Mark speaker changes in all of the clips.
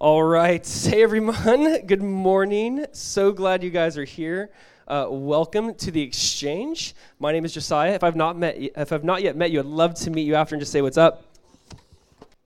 Speaker 1: All right. Hey, everyone. Good morning. So glad you guys are here. Uh, welcome to the exchange. My name is Josiah. If I've not met, if I've not yet met you, I'd love to meet you after and just say what's up.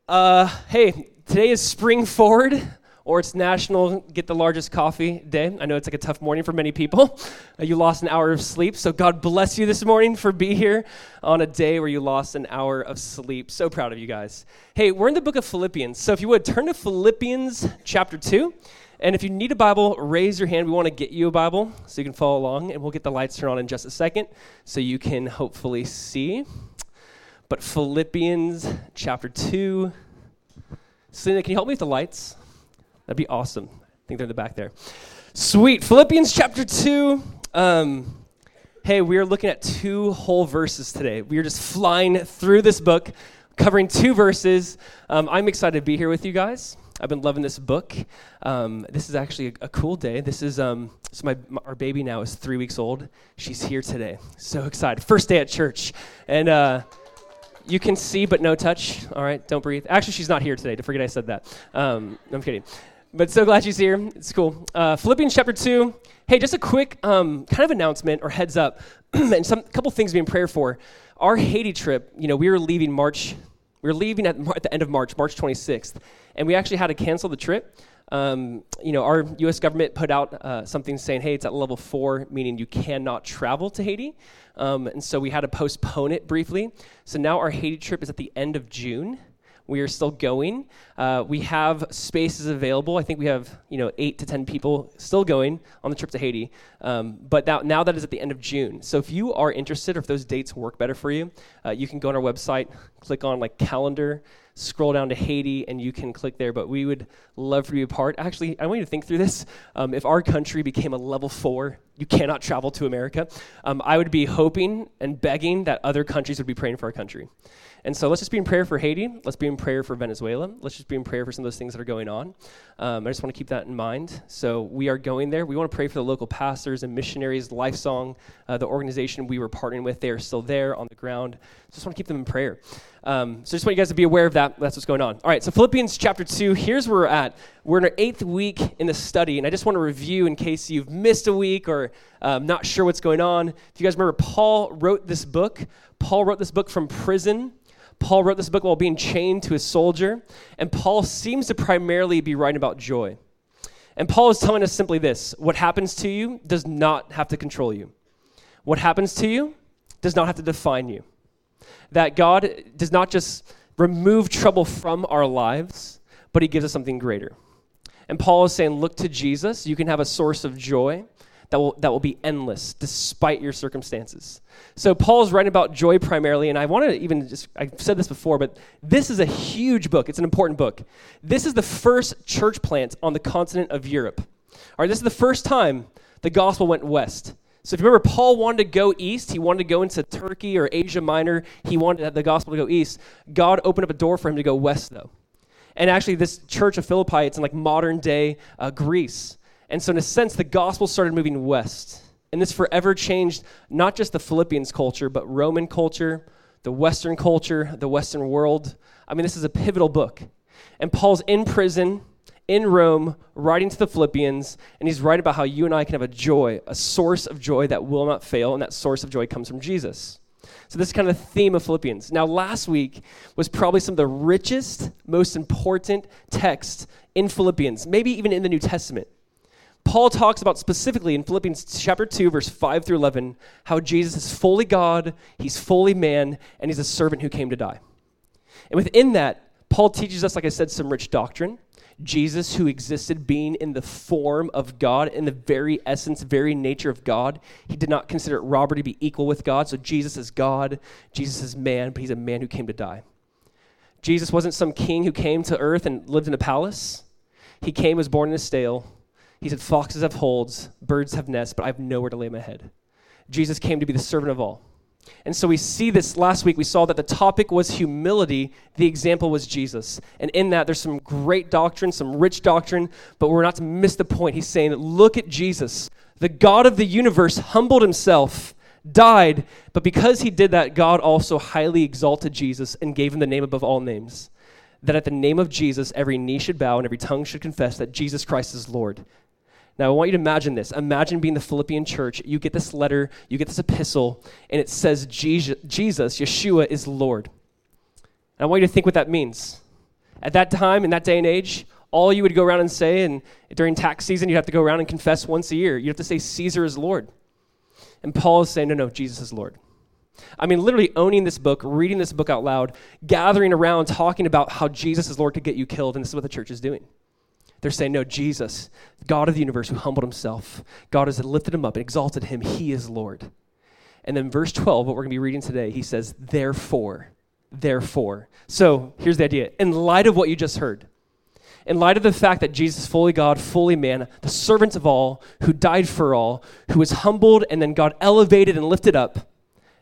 Speaker 1: Uh, hey, today is Spring Forward or it's National Get the Largest Coffee Day. I know it's like a tough morning for many people. Uh, you lost an hour of sleep, so God bless you this morning for being here on a day where you lost an hour of sleep. So proud of you guys. Hey, we're in the book of Philippians, so if you would turn to Philippians chapter 2. And if you need a Bible, raise your hand. We want to get you a Bible so you can follow along, and we'll get the lights turned on in just a second so you can hopefully see. But Philippians chapter 2. Selena, can you help me with the lights? That'd be awesome. I think they're in the back there. Sweet. Philippians chapter 2. Um, hey, we are looking at two whole verses today. We are just flying through this book, covering two verses. Um, I'm excited to be here with you guys. I've been loving this book. Um, this is actually a, a, cool day. This is um, so my, my, our baby now is three weeks old. She's here today. So excited. First day at church, and uh, you can see but no touch. All right, don't breathe. Actually, she's not here today. To forget I said that. Um, I'm kidding. But so glad she's here. It's cool. Uh, Philippians chapter 2. Hey, just a quick um, kind of announcement or heads up, and some couple things being prayer for. Our Haiti trip, you know, we were leaving March, we were leaving at, at the end of March, March 26th, and we actually had to cancel the trip. Um, you know, our U.S. government put out uh, something saying, "Hey, it's at level four, meaning you cannot travel to Haiti," um, and so we had to postpone it briefly. So now our Haiti trip is at the end of June. We are still going. Uh, we have spaces available. I think we have you know eight to ten people still going on the trip to Haiti. Um, but now, now that is at the end of June. So if you are interested, or if those dates work better for you, uh, you can go on our website, click on like calendar, scroll down to Haiti, and you can click there. But we would love for you to be a part. Actually, I want you to think through this. Um, if our country became a level four, you cannot travel to America. Um, I would be hoping and begging that other countries would be praying for our country. And so let's just be in prayer for Haiti. Let's be in prayer for Venezuela. Let's just be in prayer for some of those things that are going on. Um, I just want to keep that in mind. So we are going there. We want to pray for the local pastors and missionaries, Lifesong, uh, the organization we were partnering with. They are still there on the ground. Just want to keep them in prayer. Um, so just want you guys to be aware of that. That's what's going on. All right, so Philippians chapter 2, here's where we're at. We're in our eighth week in the study, and I just want to review in case you've missed a week or um, not sure what's going on. If you guys remember, Paul wrote this book. Paul wrote this book from prison. Paul wrote this book while being chained to a soldier, and Paul seems to primarily be writing about joy. And Paul is telling us simply this what happens to you does not have to control you. What happens to you does not have to define you. That God does not just remove trouble from our lives, but He gives us something greater. And Paul is saying, look to Jesus. You can have a source of joy that will, that will be endless despite your circumstances. So Paul's writing about joy primarily, and I want to even just, I've said this before, but this is a huge book. It's an important book. This is the first church plant on the continent of Europe. All right, this is the first time the gospel went west. So if you remember, Paul wanted to go east. He wanted to go into Turkey or Asia Minor. He wanted the gospel to go east. God opened up a door for him to go west, though. And actually, this church of Philippi, it's in like modern day uh, Greece. And so, in a sense, the gospel started moving west. And this forever changed not just the Philippians culture, but Roman culture, the Western culture, the Western world. I mean, this is a pivotal book. And Paul's in prison in Rome writing to the Philippians, and he's writing about how you and I can have a joy, a source of joy that will not fail, and that source of joy comes from Jesus. So, this is kind of the theme of Philippians. Now, last week was probably some of the richest, most important text in Philippians, maybe even in the New Testament. Paul talks about specifically in Philippians chapter 2, verse 5 through 11, how Jesus is fully God, he's fully man, and he's a servant who came to die. And within that, Paul teaches us, like I said, some rich doctrine. Jesus, who existed being in the form of God, in the very essence, very nature of God, he did not consider it robbery to be equal with God. So Jesus is God, Jesus is man, but he's a man who came to die. Jesus wasn't some king who came to earth and lived in a palace. He came, was born in a stable, he said, Foxes have holes, birds have nests, but I have nowhere to lay my head. Jesus came to be the servant of all. And so we see this last week. We saw that the topic was humility, the example was Jesus. And in that, there's some great doctrine, some rich doctrine, but we're not to miss the point. He's saying, Look at Jesus. The God of the universe humbled himself, died, but because he did that, God also highly exalted Jesus and gave him the name above all names that at the name of Jesus, every knee should bow and every tongue should confess that Jesus Christ is Lord. Now, I want you to imagine this. Imagine being the Philippian church. You get this letter, you get this epistle, and it says Jesus, Yeshua, is Lord. And I want you to think what that means. At that time, in that day and age, all you would go around and say, and during tax season, you'd have to go around and confess once a year. You have to say, Caesar is Lord. And Paul is saying, no, no, Jesus is Lord. I mean, literally owning this book, reading this book out loud, gathering around, talking about how Jesus is Lord could get you killed, and this is what the church is doing. They're saying, no, Jesus, God of the universe who humbled himself, God has lifted him up and exalted him, he is Lord. And then verse 12, what we're going to be reading today, he says, therefore, therefore. So here's the idea. In light of what you just heard, in light of the fact that Jesus, fully God, fully man, the servant of all, who died for all, who was humbled and then God elevated and lifted up,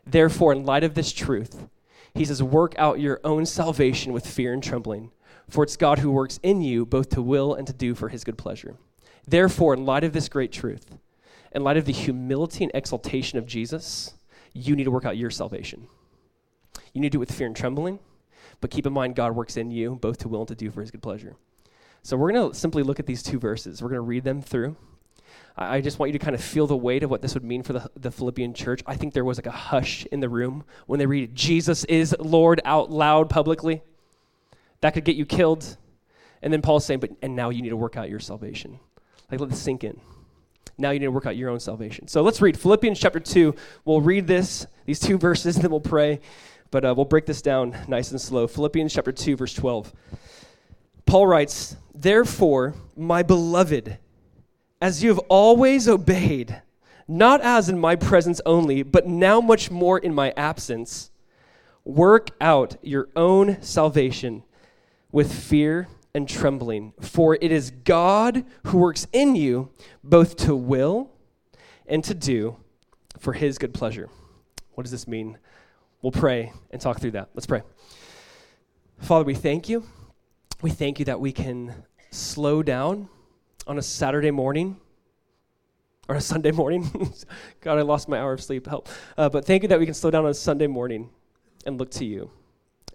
Speaker 1: therefore, in light of this truth, he says, work out your own salvation with fear and trembling. For it's God who works in you both to will and to do for his good pleasure. Therefore, in light of this great truth, in light of the humility and exaltation of Jesus, you need to work out your salvation. You need to do it with fear and trembling, but keep in mind God works in you both to will and to do for his good pleasure. So we're going to simply look at these two verses. We're going to read them through. I just want you to kind of feel the weight of what this would mean for the, the Philippian church. I think there was like a hush in the room when they read Jesus is Lord out loud publicly. That could get you killed. And then Paul's saying, but and now you need to work out your salvation. Like let this sink in. Now you need to work out your own salvation. So let's read Philippians chapter 2. We'll read this, these two verses, and then we'll pray. But uh, we'll break this down nice and slow. Philippians chapter 2, verse 12. Paul writes, Therefore, my beloved, as you have always obeyed, not as in my presence only, but now much more in my absence, work out your own salvation with fear and trembling, for it is God who works in you both to will and to do for his good pleasure. What does this mean? We'll pray and talk through that. Let's pray. Father, we thank you. We thank you that we can slow down on a Saturday morning or a Sunday morning. God, I lost my hour of sleep. Help. Uh, but thank you that we can slow down on a Sunday morning and look to you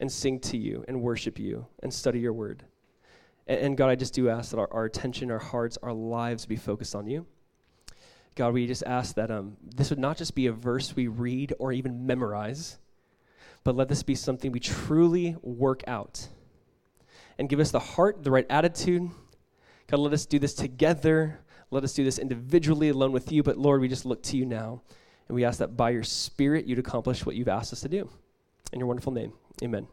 Speaker 1: and sing to you and worship you and study your word. And, and God, I just do ask that our, our, attention, our hearts, our lives be focused on you. God, we just ask that um, this would not just be a verse we read or even memorize, but let this be something we truly work out. And give us the heart, the right attitude. God, let us do this together. Let us do this individually, alone with you. But Lord, we just look to you now. And we ask that by your Spirit, you'd accomplish what you've asked us to do. In your wonderful name. Amen.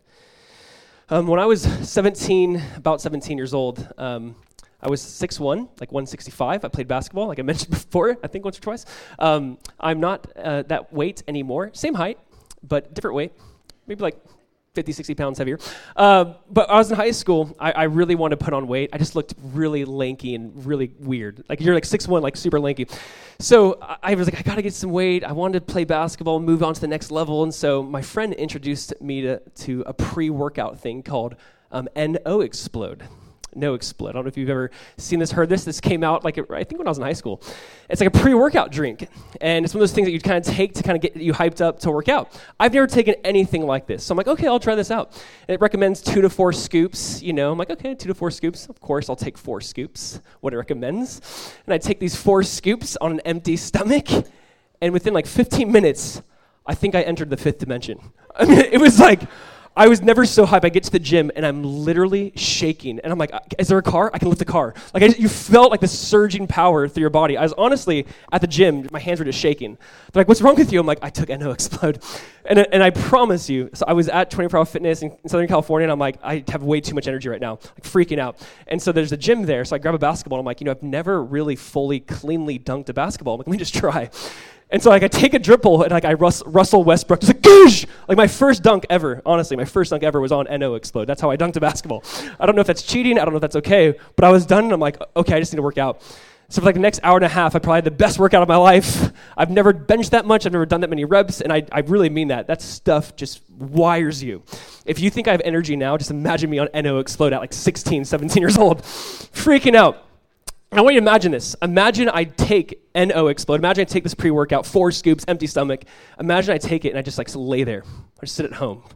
Speaker 1: Um, when I was 17, about 17 years old, um, I was 6'1, like 165. I played basketball, like I mentioned before, I think once or twice. Um, I'm not uh, that weight anymore. Same height, but different weight. Maybe like 50, 60 pounds heavier. Uh, but I was in high school. I, I, really wanted to put on weight. I just looked really lanky and really weird. Like you're like 6'1, like super lanky. So I, I was like, I got to get some weight. I wanted to play basketball, move on to the next level. And so my friend introduced me to, to a pre workout thing called um, NO Explode no explode. I don't know if you've ever seen this, heard this. This came out like I think when I was in high school. It's like a pre-workout drink, and it's one of those things that you kind of take to kind of get you hyped up to work out. I've never taken anything like this, so I'm like, okay, I'll try this out. And it recommends two to four scoops. You know, I'm like, okay, two to four scoops. Of course, I'll take four scoops. What it recommends, and I take these four scoops on an empty stomach, and within like 15 minutes, I think I entered the fifth dimension. I mean, it was like. I was never so hyped. I get to the gym and I'm literally shaking. And I'm like, uh, is there a car? I can lift the car. Like, I, you felt like the surging power through your body. I was honestly at the gym, my hands were just shaking. They're like, what's wrong with you? I'm like, I took NO Explode. And, and I promise you, so I was at 24 Hour Fitness in, in Southern California and I'm like, I have way too much energy right now, like freaking out. And so there's a gym there. So I grab a basketball. And I'm like, you know, I've never really fully, cleanly dunked a basketball. I'm like, let me just try. And so like I take a dribble and like I Rus- Russell Westbrook just like goosh! Like my first dunk ever, honestly, my first dunk ever was on NO Explode. That's how I dunked a basketball. I don't know if that's cheating, I don't know if that's okay, but I was done and I'm like, okay, I just need to work out. So for like the next hour and a half, I probably had the best workout of my life. I've never benched that much, I've never done that many reps, and I, I really mean that. That stuff just wires you. If you think I have energy now, just imagine me on NO Explode at like 16, 17 years old, freaking out. I want you to imagine this. Imagine I take NO Explode. Imagine I take this pre workout, four scoops, empty stomach. Imagine I take it and I just like lay there. I just sit at home. I'm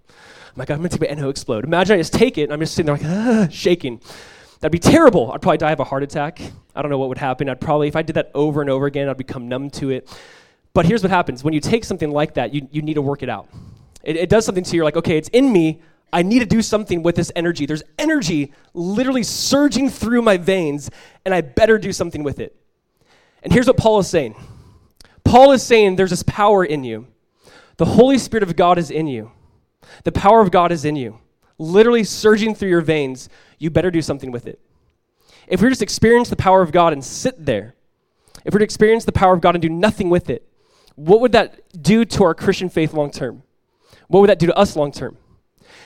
Speaker 1: my God, I'm gonna take my NO explode. Imagine I just take it and I'm just sitting there like, ah, shaking. That'd be terrible. I'd probably die of a heart attack. I don't know what would happen. I'd probably, if I did that over and over again, I'd become numb to it. But here's what happens when you take something like that, you, you need to work it out. It, it does something to you. You're like, okay, it's in me. I need to do something with this energy. There's energy literally surging through my veins, and I better do something with it. And here's what Paul is saying Paul is saying there's this power in you. The Holy Spirit of God is in you, the power of God is in you, literally surging through your veins. You better do something with it. If we just experience the power of God and sit there, if we experience the power of God and do nothing with it, what would that do to our Christian faith long term? What would that do to us long term?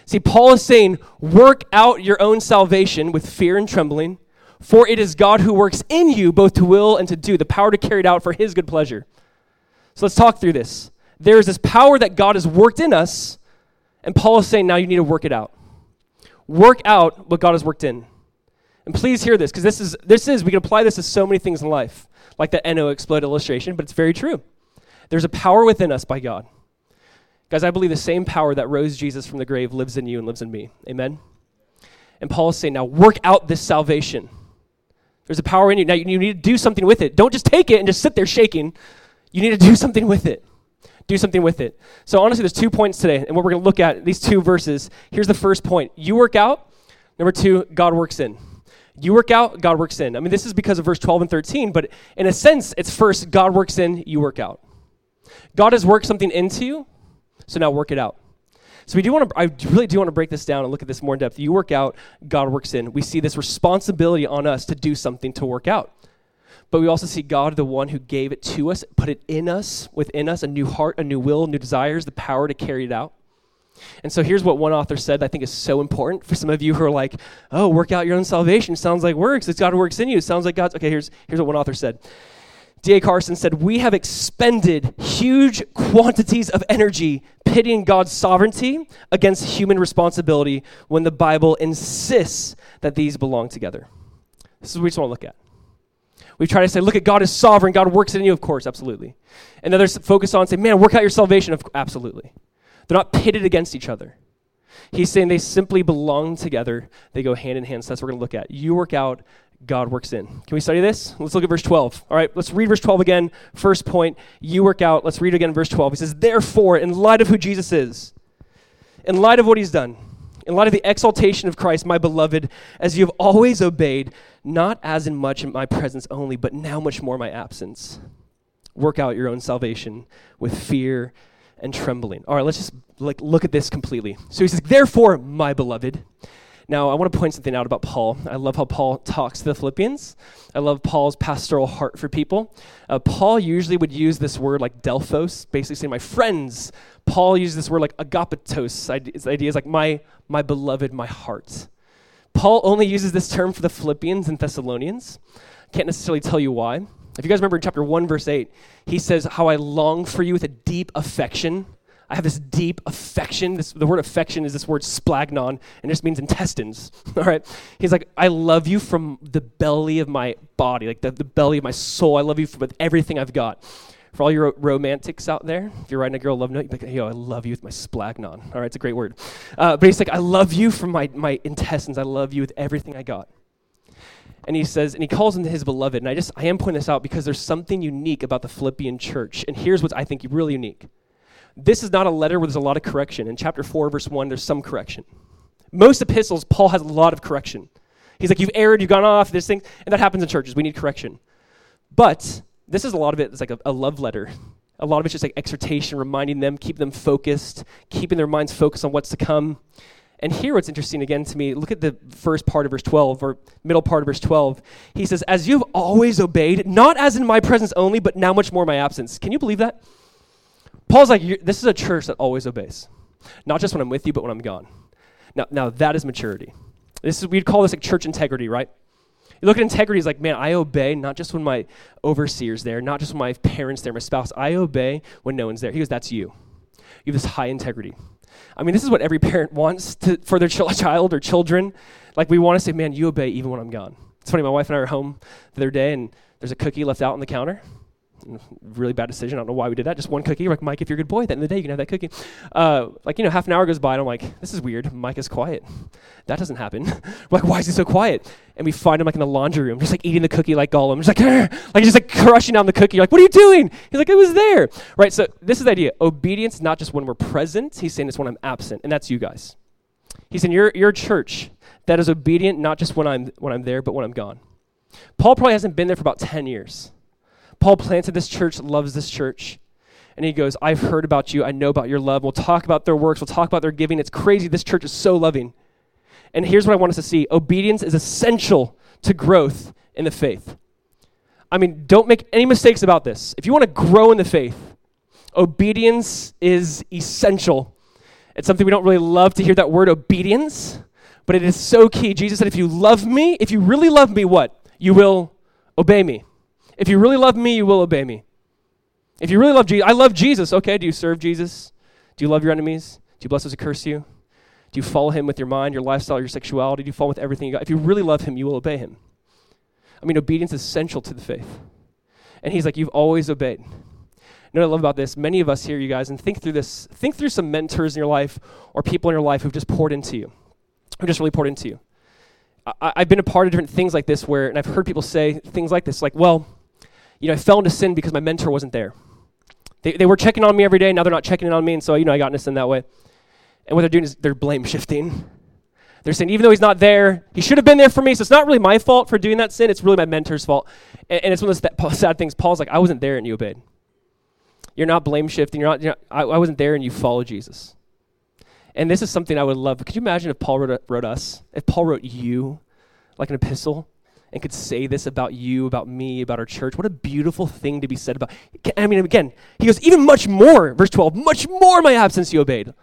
Speaker 1: See, Paul is saying, work out your own salvation with fear and trembling, for it is God who works in you both to will and to do, the power to carry it out for his good pleasure. So let's talk through this. There is this power that God has worked in us, and Paul is saying now you need to work it out. Work out what God has worked in. And please hear this, because this is this is we can apply this to so many things in life, like the NO explode illustration, but it's very true. There's a power within us by God. Guys, I believe the same power that rose Jesus from the grave lives in you and lives in me. Amen? And Paul is saying, now work out this salvation. There's a power in you. Now you need to do something with it. Don't just take it and just sit there shaking. You need to do something with it. Do something with it. So, honestly, there's two points today, and what we're going to look at, these two verses. Here's the first point you work out. Number two, God works in. You work out, God works in. I mean, this is because of verse 12 and 13, but in a sense, it's first God works in, you work out. God has worked something into you, so now work it out. So we do want to, I really do want to break this down and look at this more in depth. You work out, God works in. We see this responsibility on us to do something to work out. But we also see God, the one who gave it to us, put it in us, within us, a new heart, a new will, new desires, the power to carry it out. And so here's what one author said I think is so important for some of you who are like, oh, work out your own salvation. Sounds like works. It's God works in you. Sounds like God's. Okay, here's, here's what one author said. D.A. Carson said, We have expended huge quantities of energy pitting God's sovereignty against human responsibility when the Bible insists that these belong together. This is what we just want to look at. We try to say, look at God is sovereign, God works in you, of course, absolutely. And others focus on say, man, work out your salvation, of absolutely. They're not pitted against each other. He's saying they simply belong together. They go hand in hand. So that's what we're going to look at. You work out, God works in. Can we study this? Let's look at verse 12. All right, let's read verse 12 again. First point, you work out. Let's read again verse 12. He says, Therefore, in light of who Jesus is, in light of what he's done, in light of the exaltation of Christ, my beloved, as you have always obeyed, not as in much in my presence only, but now much more in my absence. Work out your own salvation with fear and trembling. All right, let's just like look at this completely. So he says, "Therefore, my beloved." Now, I want to point something out about Paul. I love how Paul talks to the Philippians. I love Paul's pastoral heart for people. Uh, Paul usually would use this word like delphos, basically saying, my friends. Paul uses this word like agapetos. His idea is like my, my beloved, my heart. Paul only uses this term for the Philippians and Thessalonians. Can't necessarily tell you why. If you guys remember in chapter 1, verse 8, he says, How I long for you with a deep affection. I have this deep affection. This, the word affection is this word splagnon, and it just means intestines. All right. He's like, I love you from the belly of my body, like the, the belly of my soul. I love you with everything I've got. For all your romantics out there, if you're writing a girl love note, you're like, yo, I love you with my splagnon. All right, it's a great word. Uh, but he's like, I love you from my, my intestines. I love you with everything I got. And he says, and he calls him his beloved. And I just, I am pointing this out because there's something unique about the Philippian church. And here's what I think really unique. This is not a letter where there's a lot of correction. In chapter 4, verse 1, there's some correction. Most epistles, Paul has a lot of correction. He's like, You've erred, you've gone off, this thing. And that happens in churches. We need correction. But this is a lot of it, it's like a, a love letter. A lot of it's just like exhortation, reminding them, keep them focused, keeping their minds focused on what's to come. And here, what's interesting again to me, look at the first part of verse 12, or middle part of verse 12. He says, As you've always obeyed, not as in my presence only, but now much more in my absence. Can you believe that? Paul's like, this is a church that always obeys. Not just when I'm with you, but when I'm gone. Now, now that is maturity. This is, we'd call this like church integrity, right? You look at integrity as like, man, I obey not just when my overseer's there, not just when my parents there, my spouse. I obey when no one's there. He goes, that's you. You have this high integrity. I mean, this is what every parent wants to, for their ch- child or children. Like, we want to say, man, you obey even when I'm gone. It's funny, my wife and I were home the other day, and there's a cookie left out on the counter. Really bad decision. I don't know why we did that. Just one cookie. We're like, Mike, if you're a good boy, at the end of the day, you can have that cookie. Uh, like, you know, half an hour goes by, and I'm like, this is weird. Mike is quiet. That doesn't happen. we're like, why is he so quiet? And we find him like in the laundry room, just like eating the cookie like Gollum. Just like, like just like crushing down the cookie. You're like, what are you doing? He's like, it was there. Right? So this is the idea. Obedience, not just when we're present. He's saying it's when I'm absent, and that's you guys. He's saying you're, you're church that is obedient, not just when I'm, when I'm there, but when I'm gone. Paul probably hasn't been there for about 10 years. Paul planted this church, loves this church. And he goes, I've heard about you. I know about your love. We'll talk about their works. We'll talk about their giving. It's crazy. This church is so loving. And here's what I want us to see obedience is essential to growth in the faith. I mean, don't make any mistakes about this. If you want to grow in the faith, obedience is essential. It's something we don't really love to hear that word obedience, but it is so key. Jesus said, if you love me, if you really love me, what? You will obey me. If you really love me, you will obey me. If you really love Jesus, I love Jesus. Okay, do you serve Jesus? Do you love your enemies? Do you bless those who curse you? Do you follow him with your mind, your lifestyle, your sexuality? Do you follow with everything you got? If you really love him, you will obey him. I mean, obedience is essential to the faith. And he's like, You've always obeyed. You know what I love about this? Many of us here, you guys, and think through this, think through some mentors in your life or people in your life who've just poured into you, who just really poured into you. I, have been a part of different things like this where, and I've heard people say things like this, like, well, you know, I fell into sin because my mentor wasn't there. They, they were checking on me every day, now they're not checking in on me, and so, you know, I got into sin that way. And what they're doing is they're blame shifting. They're saying, even though he's not there, he should have been there for me, so it's not really my fault for doing that sin, it's really my mentor's fault. And, and it's one of those sad things. Paul's like, I wasn't there and you obeyed. You're not blame shifting. You're not, you're not I, I, wasn't there and you followed Jesus. And this is something I would love. Could you imagine if Paul wrote, wrote us, if Paul wrote you like an epistle? And could say this about you, about me, about our church. What a beautiful thing to be said about. I mean, again, he goes, even much more, verse 12, much more my absence you obeyed.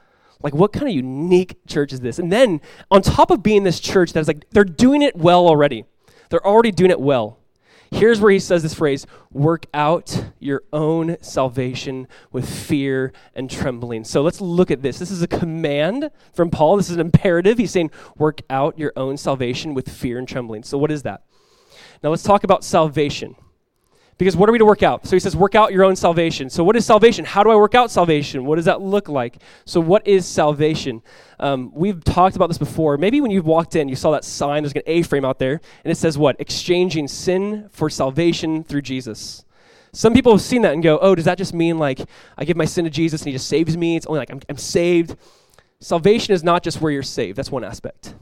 Speaker 1: Like, what kind of unique church is this? And then, on top of being this church that's like, they're doing it well already, they're already doing it well. Here's where he says this phrase work out your own salvation with fear and trembling. So let's look at this. This is a command from Paul. This is an imperative. He's saying, work out your own salvation with fear and trembling. So, what is that? Now let's talk about salvation. Because what are we to work out? So he says, work out your own salvation. So, what is salvation? How do I work out salvation? What does that look like? So, what is salvation? Um, we've talked about this before. Maybe when you walked in, you saw that sign, there's an A frame out there, and it says what? Exchanging sin for salvation through Jesus. Some people have seen that and go, oh, does that just mean like I give my sin to Jesus and he just saves me? It's only like I'm, I'm saved. Salvation is not just where you're saved, that's one aspect.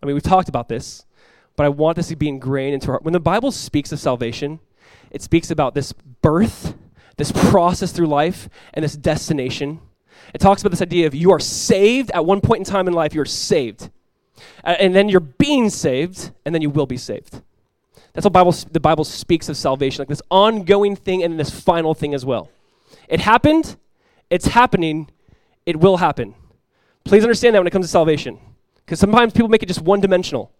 Speaker 1: I mean, we've talked about this but I want this to be ingrained into our when the Bible speaks of salvation, it speaks about this birth, this process through life, and this destination. It talks about this idea of you are saved at one point in time in life, you're saved. And then you're being saved, and then you will be saved. That's what Bible, the Bible speaks of salvation, like this ongoing thing and this final thing as well. It happened, it's happening, it will happen. Please understand that when it comes to salvation. Because sometimes people make it just one dimensional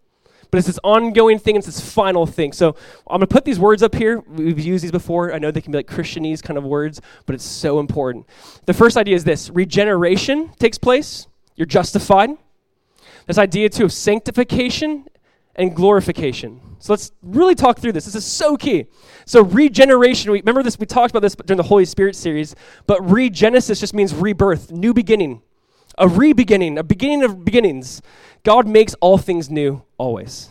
Speaker 1: but it's this ongoing thing, it's this final thing. So I'm going to put these words up here. We've used these before. I know they can be like Christianese kind of words, but it's so important. The first idea is this regeneration takes place, you're justified. This idea, too, of sanctification and glorification. So let's really talk through this. This is so key. So regeneration, we, remember this, we talked about this during the Holy Spirit series, but regenesis just means rebirth, new beginning, a re-beginning, a beginning of beginnings. God makes all things new always.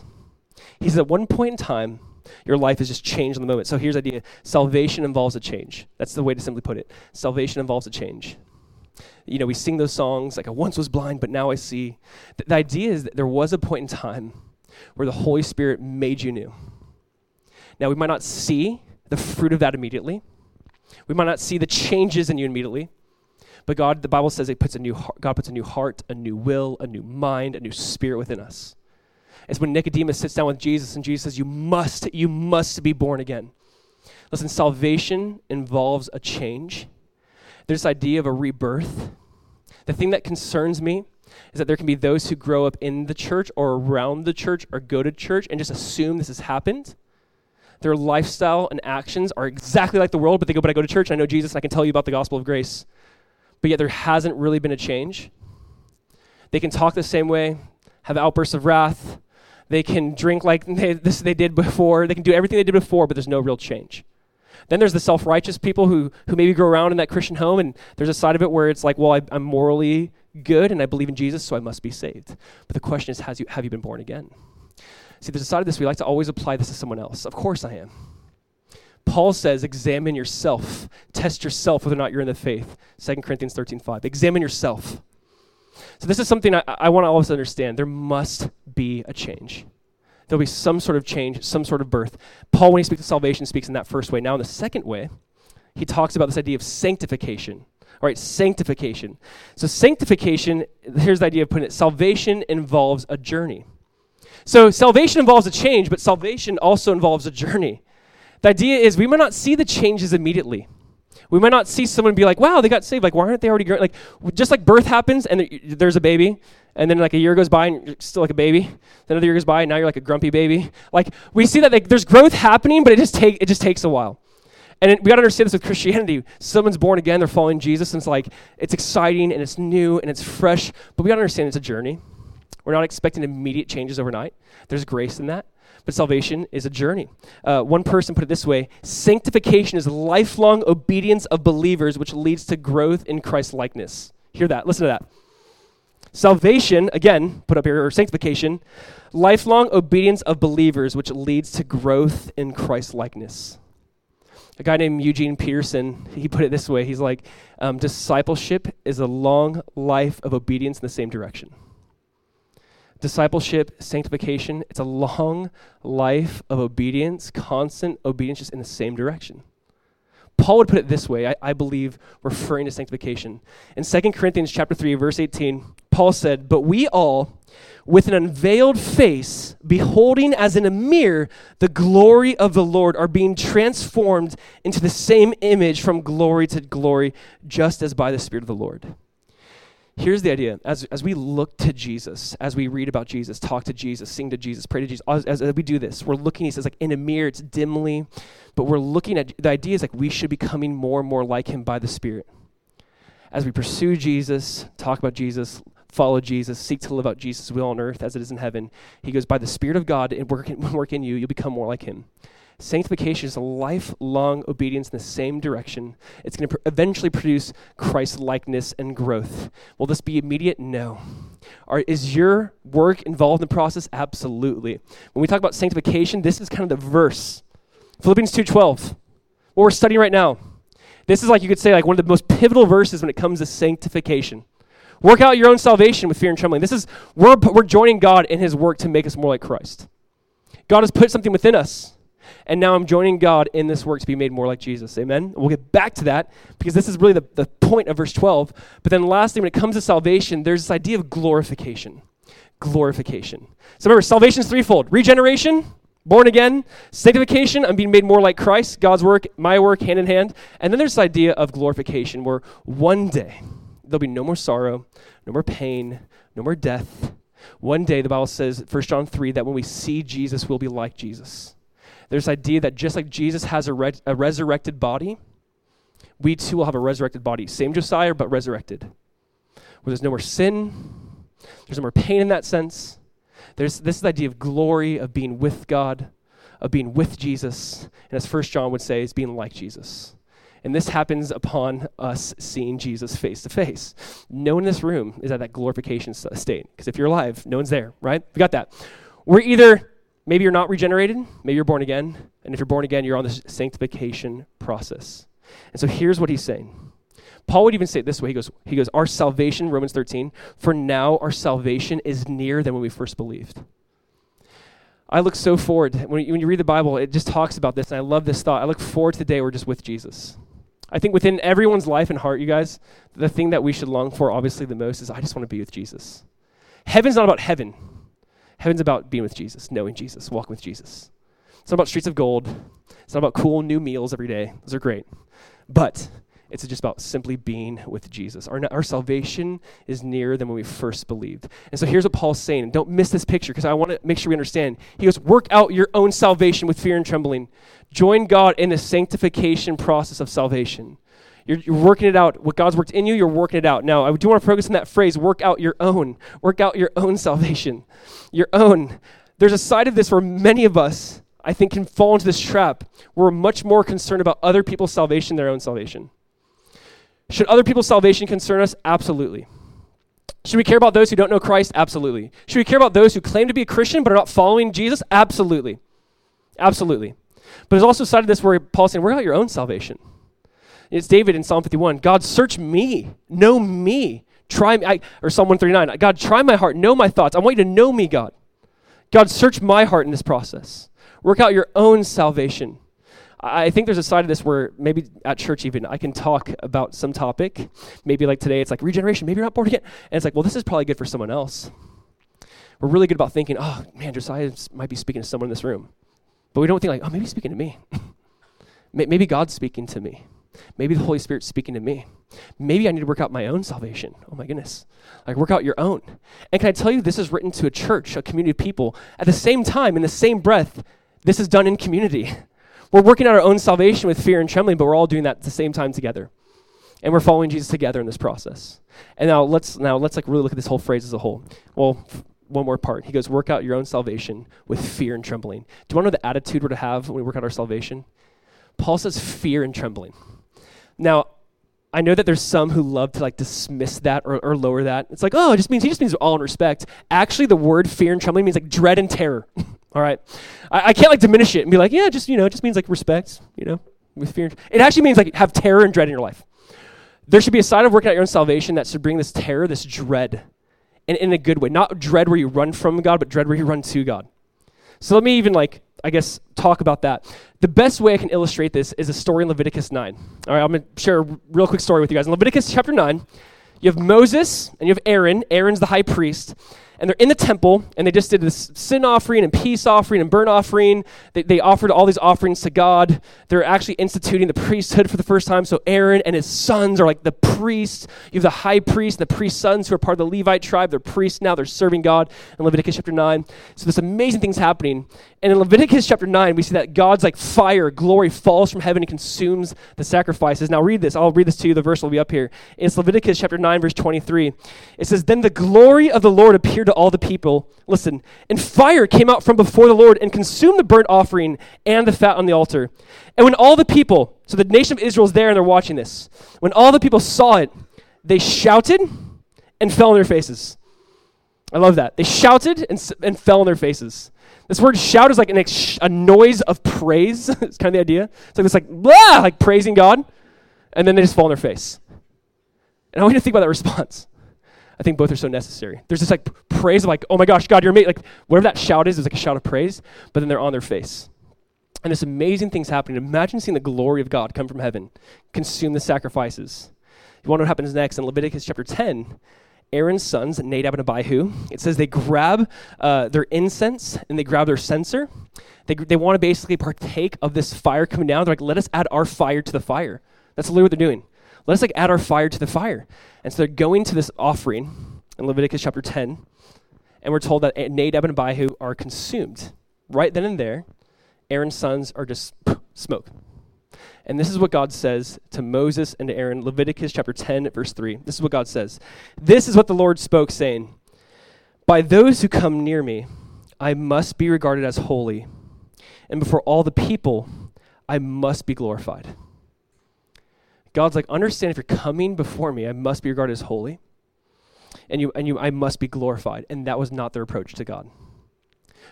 Speaker 1: He says at one point in time, your life is just changed in the moment. So here's the idea salvation involves a change. That's the way to simply put it. Salvation involves a change. You know, we sing those songs like, I once was blind, but now I see. The, the idea is that there was a point in time where the Holy Spirit made you new. Now, we might not see the fruit of that immediately, we might not see the changes in you immediately. But God, the Bible says, it puts a new God puts a new heart, a new will, a new mind, a new spirit within us. It's when Nicodemus sits down with Jesus and Jesus says, You must, you must be born again. Listen, salvation involves a change. There's this idea of a rebirth. The thing that concerns me is that there can be those who grow up in the church or around the church or go to church and just assume this has happened. Their lifestyle and actions are exactly like the world, but they go, But I go to church, I know Jesus, and I can tell you about the gospel of grace but yet there hasn't really been a change. They can talk the same way, have outbursts of wrath. They can drink like they, this they did before. They can do everything they did before, but there's no real change. Then there's the self righteous people who, who maybe grow around in that Christian home, and there's a side of it where it's like, well, I, am morally good and I believe in Jesus, so I must be saved. But the question is, has you, have you been born again? See, there's a side of this we like to always apply this to someone else. Of course I am. Paul says, examine yourself. Test yourself whether or not you're in the faith. 2 Corinthians 13 5. Examine yourself. So, this is something I, I want all of us to understand. There must be a change. There'll be some sort of change, some sort of birth. Paul, when he speaks of salvation, speaks in that first way. Now, in the second way, he talks about this idea of sanctification. All right, sanctification. So, sanctification, here's the idea of putting it salvation involves a journey. So, salvation involves a change, but salvation also involves a journey. The idea is we might not see the changes immediately. We might not see someone be like, wow, they got saved. Like, why aren't they already, like, just like birth happens and there's a baby, and then like a year goes by and you're still like a baby. Then another year goes by and now you're like a grumpy baby. Like, we see that like, there's growth happening, but it just, take, it just takes a while. And it, we got to understand this with Christianity. Someone's born again, they're following Jesus, and it's like, it's exciting and it's new and it's fresh, but we got to understand it's a journey. We're not expecting immediate changes overnight. There's grace in that. But salvation is a journey. Uh, one person put it this way Sanctification is lifelong obedience of believers, which leads to growth in Christ likeness. Hear that. Listen to that. Salvation, again, put up here, or sanctification, lifelong obedience of believers, which leads to growth in Christ likeness. A guy named Eugene Peterson, he put it this way. He's like, um, discipleship is a long life of obedience in the same direction discipleship, sanctification, it's a long life of obedience, constant obedience, just in the same direction. Paul would put it this way, I, I, believe, referring to sanctification. In 2 Corinthians chapter 3, verse 18, Paul said, But we all, with an unveiled face, beholding as in a mirror the glory of the Lord, are being transformed into the same image from glory to glory, just as by the Spirit of the Lord here's the idea. As, as we look to jesus as we read about jesus talk to jesus sing to jesus pray to jesus as, as, we do this we're looking he says like in a mirror it's dimly but we're looking at the idea is like we should be coming more and more like him by the spirit. As we pursue jesus talk about jesus follow jesus seek to live out jesus will on earth as it is in heaven he goes by the spirit of god and work in, work in you you'll become more like him Sanctification is a lifelong obedience in the same direction. It's going to pr- eventually produce Christ likeness and growth. Will this be immediate? No. Are, is your work involved in the process? Absolutely. When we talk about sanctification, this is kind of the verse. Philippians 2:12. What we're studying right now. This is like you could say like one of the most pivotal verses when it comes to sanctification. Work out your own salvation with fear and trembling. This is we're, we're joining God in his work to make us more like Christ. God has put something within us and now I'm joining God in this work to be made more like Jesus. Amen? We'll get back to that because this is really the, the point of verse 12. But then, lastly, when it comes to salvation, there's this idea of glorification. Glorification. So remember, salvation is threefold regeneration, born again, sanctification, I'm being made more like Christ, God's work, my work, hand in hand. And then there's this idea of glorification where one day there'll be no more sorrow, no more pain, no more death. One day, the Bible says, 1 John 3, that when we see Jesus, we'll be like Jesus. There's this idea that just like Jesus has a, re- a resurrected body, we too will have a resurrected body. Same Josiah, but resurrected. Where there's no more sin, there's no more pain in that sense. There's this idea of glory, of being with God, of being with Jesus. And as First John would say, is being like Jesus. And this happens upon us seeing Jesus face to face. No one in this room is at that glorification state. Because if you're alive, no one's there, right? We got that. We're either Maybe you're not regenerated, maybe you're born again, and if you're born again, you're on this sanctification process. And so here's what he's saying. Paul would even say it this way. He goes, he goes, Our salvation, Romans 13, for now our salvation is nearer than when we first believed. I look so forward. When you, when you read the Bible, it just talks about this, and I love this thought. I look forward to the day we're just with Jesus. I think within everyone's life and heart, you guys, the thing that we should long for, obviously, the most is I just want to be with Jesus. Heaven's not about heaven. Heaven's about being with Jesus, knowing Jesus, walking with Jesus. It's not about streets of gold. It's not about cool new meals every day. Those are great. But it's just about simply being with Jesus. Our, our salvation is nearer than when we first believed. And so here's what Paul's saying. Don't miss this picture because I want to make sure we understand. He goes, Work out your own salvation with fear and trembling. Join God in the sanctification process of salvation. You're, you're, working it out. What God's worked in you, you're working it out. Now, I do want to focus on that phrase work out your own. Work out your own salvation. Your own. There's a side of this where many of us, I think, can fall into this trap. We're much more concerned about other people's salvation their own salvation. Should other people's salvation concern us? Absolutely. Should we care about those who don't know Christ? Absolutely. Should we care about those who claim to be a Christian but are not following Jesus? Absolutely. Absolutely. But there's also a side of this where Paul's saying, work out your own salvation. It's David in Psalm 51. God, search me, know me, try me, I, or Psalm 139. God, try my heart, know my thoughts. I want you to know me, God. God, search my heart in this process. Work out your own salvation. I think there's a side of this where maybe at church even I can talk about some topic. Maybe like today it's like regeneration. Maybe you're not born again. And it's like, well, this is probably good for someone else. We're really good about thinking, oh man, Josiah might be speaking to someone in this room. But we don't think like, oh, maybe he's speaking to me. maybe God's speaking to me. Maybe the Holy Spirit's speaking to me. Maybe I need to work out my own salvation. Oh my goodness. Like, work out your own. And can I tell you, this is written to a church, a community of people. At the same time, in the same breath, this is done in community. We're working out our own salvation with fear and trembling, but we're all doing that at the same time together. And we're following Jesus together in this process. And now let's now let's like really look at this whole phrase as a whole. Well, one more part. He goes, work out your own salvation with fear and trembling. Do you want to know the attitude we're to have when we work out our salvation? Paul says fear and trembling. Now, I know that there's some who love to like dismiss that or, or lower that. It's like, oh, it just means he just means all in respect. Actually, the word fear and trembling means like dread and terror. all right, I, I, can't like diminish it and be like, yeah, just you know, it just means like respect. You know, with fear. It actually means like have terror and dread in your life. There should be a side of working out your own salvation that should bring this terror, this dread, and in a good way. Not dread where you run from God, but dread where you run to God. So let me even like I guess, talk about that. The best way I can illustrate this is a story in Leviticus 9. All right, I'm going to share a real quick story with you guys. In Leviticus chapter 9, you have Moses and you have Aaron. Aaron's the high priest and they're in the temple, and they just did this sin offering and peace offering and burnt offering. They, they offered all these offerings to God. They're actually instituting the priesthood for the first time. So Aaron and his sons are like the priests. You have the high priest and the priest's sons who are part of the Levite tribe. They're priests now. They're serving God in Leviticus chapter 9. So this amazing thing's happening. And in Leviticus chapter 9, we see that God's like fire, glory falls from heaven and consumes the sacrifices. Now read this. I'll read this to you. The verse will be up here. It's Leviticus chapter 9, verse 23. It says, Then the glory of the Lord appeared to all the people. Listen, and fire came out from before the Lord and consumed the burnt offering and the fat on the altar. And when all the people, so the nation of Israel is there and they're watching this, when all the people saw it, they shouted and fell on their faces. I love that. They shouted and, and fell on their faces. This word shout is like an ex- a noise of praise. it's kind of the idea. It's like this like, blah, like praising God. And then they just fall on their face. And I want you to think about that response. I think both are so necessary. There's this like praise of like, oh my gosh, God, you're amazing. Like whatever that shout is, is like a shout of praise, but then they're on their face. And this amazing thing's happening. Imagine seeing the glory of God come from heaven, consume the sacrifices. You want to what happens next in Leviticus chapter 10? Aaron's sons, Nadab and Abihu, it says they grab uh, their incense and they grab their censer. They, they want to basically partake of this fire coming down. They're like, let us add our fire to the fire. That's literally what they're doing. Let us like add our fire to the fire. And so they're going to this offering in Leviticus chapter 10, and we're told that Nadab and Abihu are consumed. Right then and there, Aaron's sons are just smoke. And this is what God says to Moses and to Aaron, Leviticus chapter 10, verse 3. This is what God says. This is what the Lord spoke, saying, By those who come near me, I must be regarded as holy, and before all the people, I must be glorified. God's like, understand if you're coming before me, I must be regarded as holy. And you and you I must be glorified. And that was not their approach to God.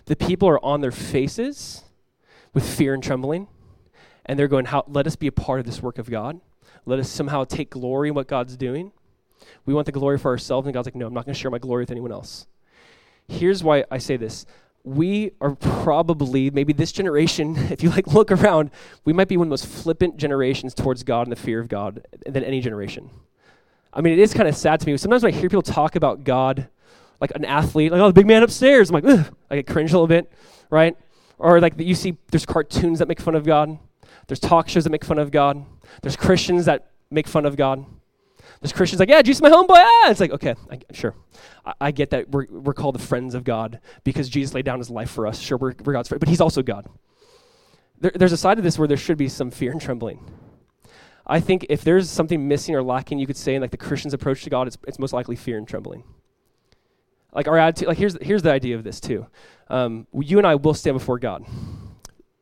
Speaker 1: The people are on their faces with fear and trembling, and they're going, How let us be a part of this work of God. Let us somehow take glory in what God's doing. We want the glory for ourselves, and God's like, No, I'm not going to share my glory with anyone else. Here's why I say this we are probably maybe this generation if you like look around we might be one of the most flippant generations towards god and the fear of god than any generation. I mean it is kind of sad to me. Sometimes when i hear people talk about god like an athlete like oh the big man upstairs i'm like Ugh. i get cringe a little bit right? Or like you see there's cartoons that make fun of god there's talk shows that make fun of god there's christians that make fun of god there's Christians like, yeah, Jesus, my homeboy. Ah, it's like, okay, I, sure. I, I, get that we're, we're called the friends of God because Jesus laid down his life for us. Sure, we're, we're God's friend, but he's also God. There, there's a side of this where there should be some fear and trembling. I think if there's something missing or lacking, you could say in like the Christian's approach to God, it's, it's most likely fear and trembling. Like our attitude, like here's, here's the idea of this too. Um, you and I will stand before God.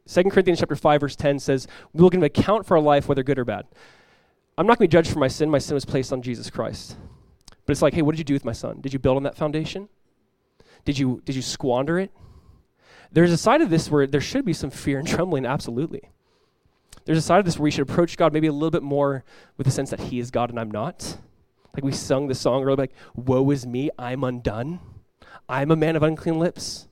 Speaker 1: 2 Corinthians chapter 5, verse 10 says, We will give an account for our life, whether good or bad. I'm not going to be judged for my sin. My sin was placed on Jesus Christ. But it's like, hey, what did you do with my son? Did you build on that foundation? Did you, did you squander it? There's a side of this where there should be some fear and trembling, absolutely. There's a side of this where we should approach God maybe a little bit more with the sense that He is God and I'm not. Like we sung the song earlier, like, Woe is me, I'm undone. I'm a man of unclean lips.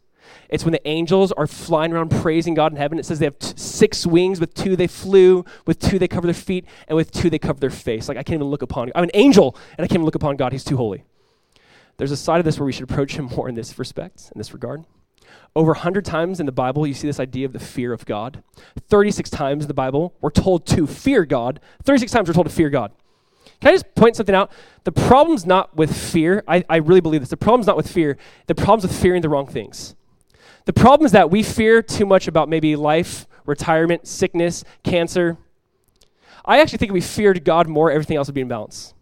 Speaker 1: It's when the angels are flying around praising God in heaven. It says they have t- six wings. With two they flew. With two they cover their feet. And with two they cover their face. Like I can't even look upon. I'm an angel, and I can't even look upon God. He's too holy. There's a side of this where we should approach Him more in this respect, in this regard. Over 100 times in the Bible, you see this idea of the fear of God. 36 times in the Bible, we're told to fear God. 36 times we're told to fear God. Can I just point something out? The problem's not with fear. I, I really believe this. The problem's not with fear. The problem's with fearing the wrong things. The problem is that we fear too much about maybe life, retirement, sickness, cancer. I actually think if we feared God more, everything else would be in balance.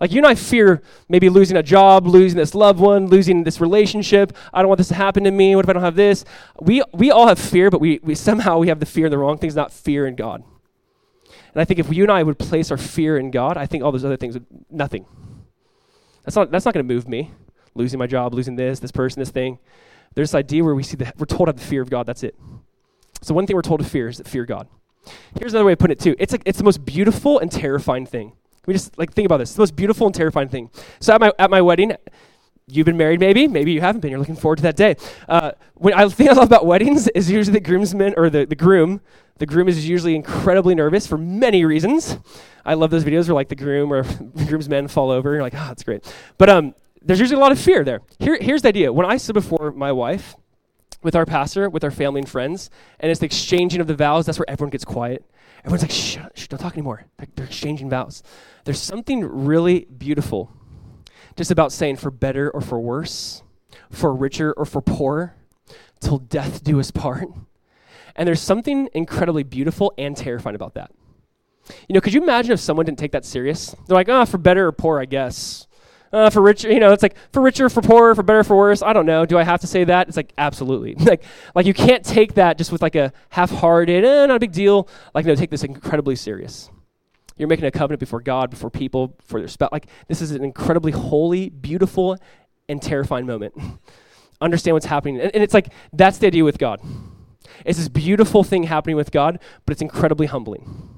Speaker 1: Like you and I fear maybe losing a job, losing this loved one, losing this relationship. I don't want this to happen to me. What if I don't have this? We, we all have fear, but we, we somehow we have the fear in the wrong things, not fear in God. And I think if you and I would place our fear in God, I think all those other things would nothing. That's not that's not going to move me. Losing my job, losing this, this person, this thing. There's this idea where we see that we're told to have the fear of God. That's it. So one thing we're told to fear is that fear God. Here's another way of putting it too. It's like it's the most beautiful and terrifying thing. We just like think about this. It's the most beautiful and terrifying thing. So at my at my wedding, you've been married maybe, maybe you haven't been. You're looking forward to that day. Uh, when I think I love about weddings is usually the groomsman or the, the groom. The groom is usually incredibly nervous for many reasons. I love those videos where like the groom or groomsmen fall over. And You're like, oh, that's great. But um, there's usually a lot of fear there. Here, here's the idea. When I stood before my wife, with our pastor, with our family and friends, and it's the exchanging of the vows, that's where everyone gets quiet. Everyone's like, shh, shh don't talk anymore. They're, they're exchanging vows. There's something really beautiful just about saying for better or for worse, for richer or for poorer, till death do us part. And there's something incredibly beautiful and terrifying about that. You know, could you imagine if someone didn't take that serious? They're like, ah, oh, for better or poor, I guess. Uh, for richer, you know, it's like for richer, for poorer, for better, for worse. I don't know. Do I have to say that? It's like absolutely. like, like you can't take that just with like a half-hearted, eh, not a big deal. Like, no, take this incredibly serious. You're making a covenant before God, before people, for their spouse. Like, this is an incredibly holy, beautiful, and terrifying moment. Understand what's happening, and, and it's like that's the idea with God. It's this beautiful thing happening with God, but it's incredibly humbling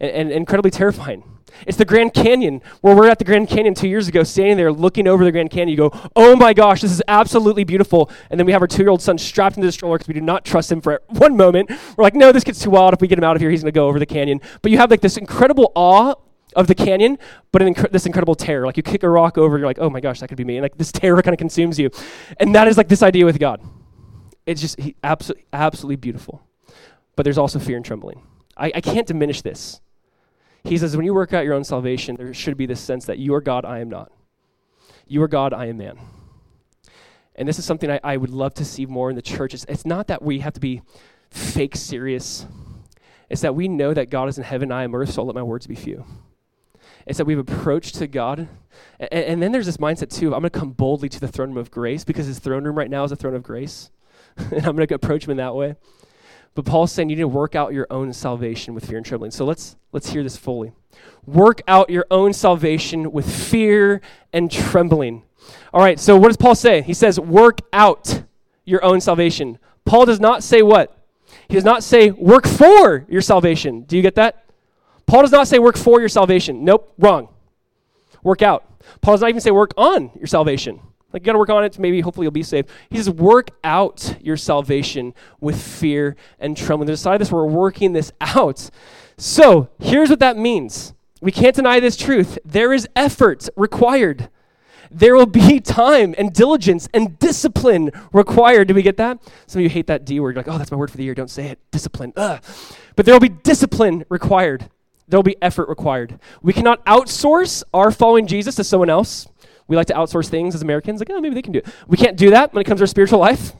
Speaker 1: and, and incredibly terrifying. It's the Grand Canyon, where we're at the Grand Canyon two years ago, standing there looking over the Grand Canyon. You go, oh my gosh, this is absolutely beautiful. And then we have our two year old son strapped into the stroller because we do not trust him for one moment. We're like, no, this gets too wild. If we get him out of here, he's going to go over the canyon. But you have like this incredible awe of the canyon, but inc- this incredible terror. Like you kick a rock over, you're like, oh my gosh, that could be me. And like this terror kind of consumes you. And that is like this idea with God. It's just he, absolutely, absolutely beautiful. But there's also fear and trembling. I, I can't diminish this. He says, when you work out your own salvation, there should be this sense that you are God, I am not. You are God, I am man. And this is something I, I would love to see more in the church. It's, it's not that we have to be fake serious, it's that we know that God is in heaven, I am earth, so I'll let my words be few. It's that we've approached to God. And, and then there's this mindset, too. I'm going to come boldly to the throne room of grace because his throne room right now is a throne of grace. and I'm going to approach him in that way. But Paul's saying you need to work out your own salvation with fear and trembling. So let's let's hear this fully. Work out your own salvation with fear and trembling. All right, so what does Paul say? He says, work out your own salvation. Paul does not say what? He does not say work for your salvation. Do you get that? Paul does not say work for your salvation. Nope, wrong. Work out. Paul does not even say work on your salvation. Like you got to work on it. Maybe hopefully you'll be saved. He says, work out your salvation with fear and trembling. Side of this we're working this out. So here's what that means. We can't deny this truth. There is effort required. There will be time and diligence and discipline required. Do we get that? Some of you hate that D word. You're like, oh, that's my word for the year. Don't say it. Discipline. Ugh. But there will be discipline required. There will be effort required. We cannot outsource our following Jesus to someone else. We like to outsource things as Americans, like, oh, maybe they can do it. We can't do that when it comes to our spiritual life.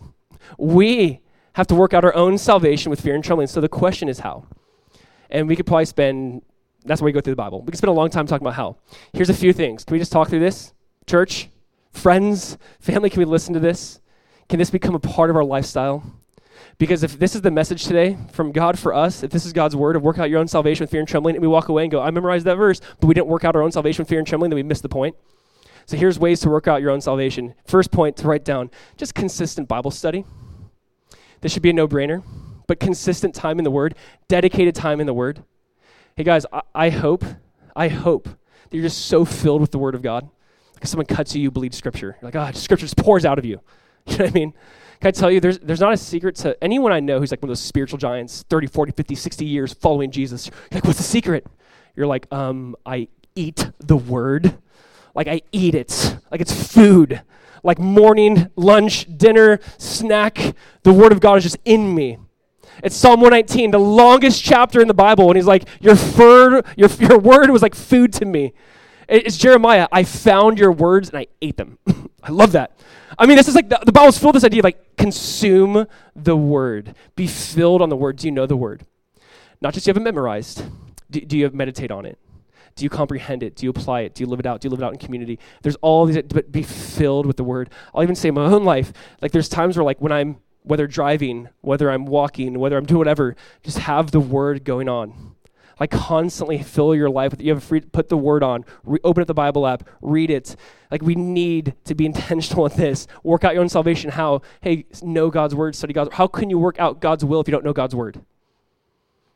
Speaker 1: We have to work out our own salvation with fear and trembling. So the question is how? And we could probably spend, that's why we go through the Bible. We could spend a long time talking about how. Here's a few things. Can we just talk through this? Church, friends, family, can we listen to this? Can this become a part of our lifestyle? Because if this is the message today from God for us, if this is God's word of work out your own salvation with fear and trembling, and we walk away and go, I memorized that verse, but we didn't work out our own salvation with fear and trembling, then we missed the point. So here's ways to work out your own salvation. First point to write down just consistent Bible study. This should be a no brainer, but consistent time in the Word, dedicated time in the Word. Hey guys, I, I hope, I hope that you're just so filled with the Word of God. Like someone cuts you, you bleed Scripture. You're like, ah, oh, Scripture just pours out of you. You know what I mean? Can I tell you, there's, there's not a secret to anyone I know who's like one of those spiritual giants, 30, 40, 50, 60 years following Jesus. You're like, what's the secret? You're like, um, I eat the Word. Like I eat it. Like it's food. Like morning, lunch, dinner, snack. The Word of God is just in me. It's Psalm 119, the longest chapter in the Bible, and he's like, Your, fur, your, your word was like food to me. It's Jeremiah. I found your words and I ate them. I love that. I mean, this is like the, the Bible's full of this idea of like consume the word, be filled on the word. Do you know the word? Not just you have it memorized. Do, do you meditate on it? Do you comprehend it? Do you apply it? Do you live it out? Do you live it out in community? There's all these, but be filled with the word. I'll even say my own life, like there's times where like when I'm whether driving, whether I'm walking, whether I'm doing whatever, just have the word going on. Like constantly fill your life with you have a free put the word on, re- open up the Bible app, read it. Like we need to be intentional with this. Work out your own salvation. How? Hey, know God's word, study God's. How can you work out God's will if you don't know God's word?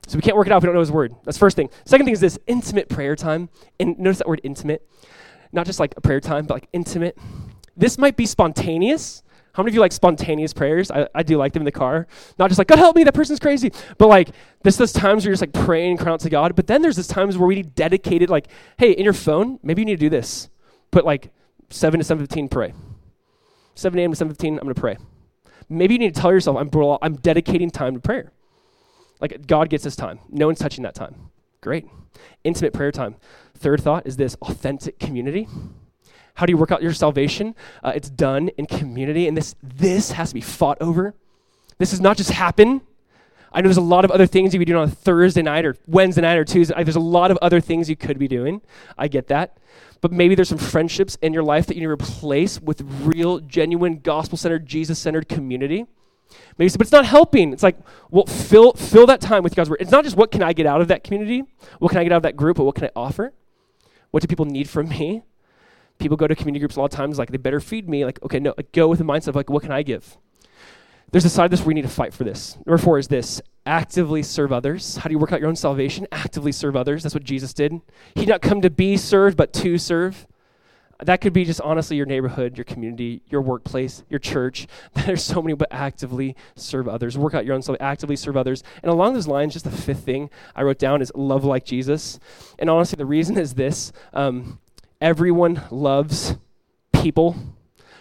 Speaker 1: So we can't work it out if we don't know His word. That's first thing. Second thing is this intimate prayer time. And notice that word intimate, not just like a prayer time, but like intimate. This might be spontaneous. How many of you like spontaneous prayers? I, I do like them in the car. Not just like, God help me, that person's crazy. But like, this those times where you're just like praying and crying out to God. But then there's this times where we need dedicated, like, hey, in your phone, maybe you need to do this. Put like 7 to 7.15, pray. 7 a.m. to 7.15, I'm going to pray. Maybe you need to tell yourself, I'm, I'm dedicating time to prayer. Like, God gets his time. No one's touching that time. Great. Intimate prayer time. Third thought is this authentic community. How do you work out your salvation? Uh, it's done in community, and this this has to be fought over. This does not just happen. I know there's a lot of other things you could be doing on a Thursday night or Wednesday night or Tuesday. There's a lot of other things you could be doing. I get that. But maybe there's some friendships in your life that you need to replace with real, genuine, gospel centered, Jesus centered community. Maybe, but it's not helping. It's like, well, fill, fill that time with God's word. It's not just what can I get out of that community, what can I get out of that group, but what can I offer? What do people need from me? people go to community groups a lot of times like they better feed me. Like okay no like, go with the mindset of like what can i give? There's a side of this where we need to fight for this. Number four is this. Actively serve others. How do you work out your own salvation? Actively serve others. That's what jesus did. He did not come to be served but to serve that could be just honestly your neighborhood your community your workplace your church there's so many but actively serve others work out your own salvation actively serve others and along those lines just the fifth thing i wrote down is love like jesus and honestly the reason is this um, Everyone loves people,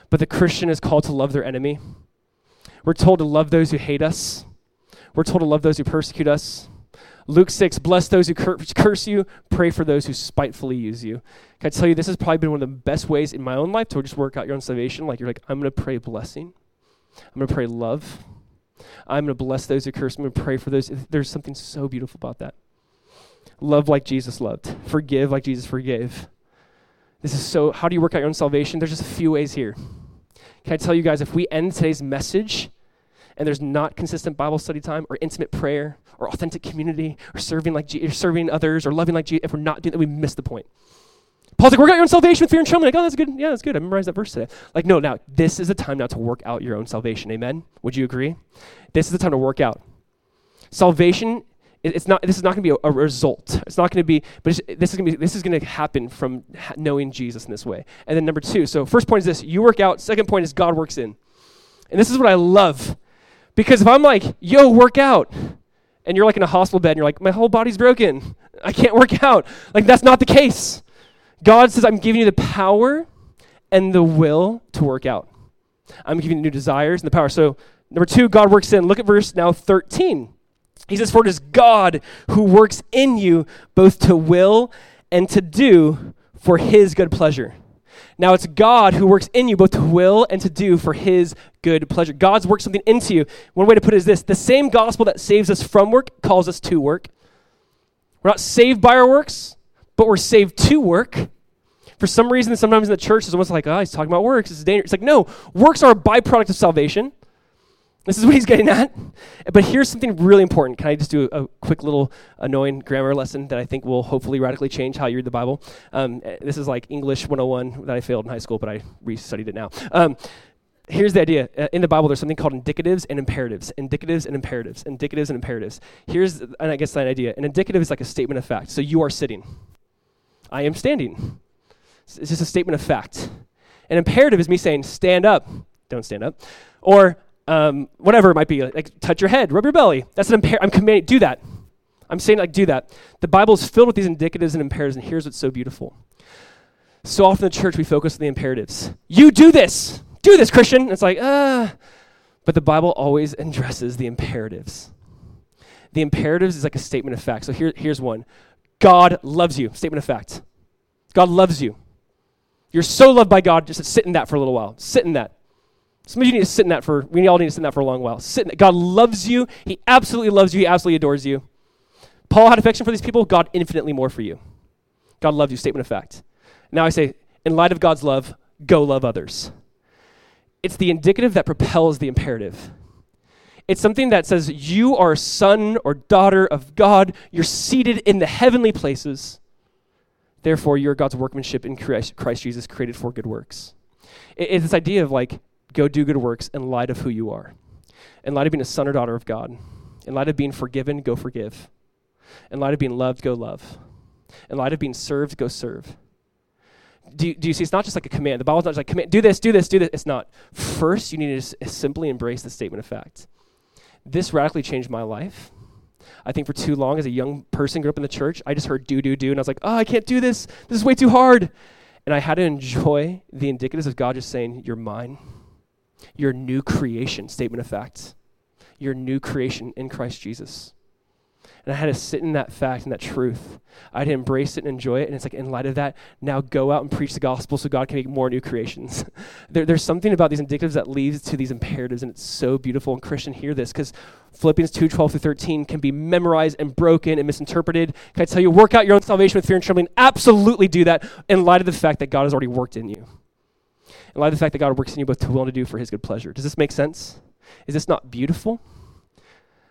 Speaker 1: but the Christian is called to love their enemy. We're told to love those who hate us. We're told to love those who persecute us. Luke 6, bless those who cur- curse you, pray for those who spitefully use you. Can I tell you, this has probably been one of the best ways in my own life to just work out your own salvation. Like, you're like, I'm going to pray blessing, I'm going to pray love. I'm going to bless those who curse. I'm going to pray for those. There's something so beautiful about that. Love like Jesus loved, forgive like Jesus forgave. This is so, how do you work out your own salvation? There's just a few ways here. Can I tell you guys, if we end today's message and there's not consistent Bible study time or intimate prayer or authentic community or serving like or serving others or loving like Jesus, if we're not doing that, we miss the point. Paul's like, work out your own salvation with fear and trembling. Like, oh, that's good. Yeah, that's good. I memorized that verse today. Like, no, now, this is the time now to work out your own salvation. Amen? Would you agree? This is the time to work out. Salvation it's not this is not going to be a, a, result it's not going to be but this is going to be this is going to happen from ha- knowing jesus in this way and then number two so first point is this you work out second point is god works in and this is what i love because if i'm like yo work out and you're like in a hospital bed and you're like my whole body's broken i can't work out like that's not the case. God says i'm giving you the power and the will to work out. I'm giving you new desires and the power. So number two god works in look at verse now 13 he says, For it is God who works in you both to will and to do for his good pleasure. Now it's God who works in you both to will and to do for his good pleasure. God's worked something into you. One way to put it is this the same gospel that saves us from work calls us to work. We're not saved by our works, but we're saved to work. For some reason, sometimes in the church, it's almost like, oh, he's talking about works. It's dangerous. It's like, no, works are a byproduct of salvation. This is what he's getting at. But here's something really important. Can I just do a, a quick little annoying grammar lesson that I think will hopefully radically change how you read the Bible? Um, this is like English 101 that I failed in high school, but I restudied it now. Um, here's the idea. Uh, in the bible there's something called indicatives and imperatives. Indicatives and imperatives. Indicatives and imperatives. Here's and i guess that idea. An indicative is like a statement of fact. So you are sitting. I am standing. It's just a statement of fact. An imperative is me saying stand up. Don't stand up. Or um, whatever it might be, like touch your head, rub your belly. That's an imperative. I'm commanding, do that. I'm saying like do that. The Bible is filled with these indicatives and imperatives, and here's what's so beautiful. So often in the church we focus on the imperatives. You do this, do this, Christian. It's like, uh, but the Bible always addresses the imperatives. The imperatives is like a statement of fact. So here, here's one. God loves you. Statement of fact. God loves you. You're so loved by God, just sit in that for a little while. Sit in that. Some of you need to sit in that for, we all need to sit in that for a long while. Sit in. God loves you. He absolutely loves you. He absolutely adores you. Paul had affection for these people. God infinitely more for you. God loves you. Statement of fact. Now I say, in light of God's love, go love others. It's the indicative that propels the imperative. It's something that says, You are a son or daughter of God. You're seated in the heavenly places. Therefore, you're God's workmanship in Christ, Christ Jesus, created for good works. it's this idea of like, go do good works in light of who you are. In light of being a son or daughter of God. In light of being forgiven, go forgive. In light of being loved, go love. In light of being served, go serve. Do you, do you see? It's not just like a command. The Bible's not just like command, do this, do this, do this. It's not. First, you need to simply embrace the statement of fact. This radically changed my life. I think for too long, as a young person, grew up in the church, I just heard do, do, do, and I was like, oh, I can't do this. This is way too hard. And I had to enjoy the indicatives of God just saying, You're mine. Your new creation, statement of fact. Your new creation in Christ Jesus. And I had to sit in that fact and that truth. I had to embrace it and enjoy it. And it's like, in light of that, now go out and preach the gospel so God can make more new creations. there, there's something about these indicatives that leads to these imperatives, and it's so beautiful. And Christian, hear this, because Philippians 2 12 through 13 can be memorized and broken and misinterpreted. Can I tell you, work out your own salvation with fear and trembling? Absolutely do that in light of the fact that God has already worked in you in light of the fact that God works in you both to will and to do for his good pleasure. Does this make sense? Is this not beautiful?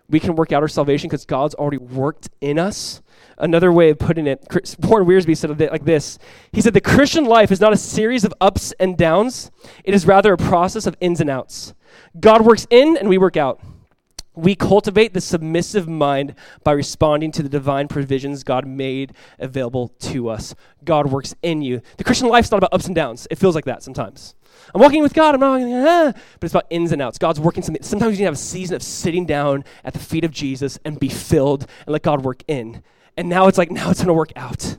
Speaker 1: We can work out our salvation because God's already worked in us. Another way of putting it, Chris, Warren Wiersbe said it like this He said, The Christian life is not a series of ups and downs, it is rather a process of ins and outs. God works in and we work out. We cultivate the submissive mind by responding to the divine provisions God made available to us. God works in you. The Christian life is not about ups and downs. It feels like that sometimes. I'm walking with God, I'm not, ah, but it's about ins and outs. God's working something. Sometimes you need to have a season of sitting down at the feet of Jesus and be filled and let God work in. And now it's like, now it's going to work out.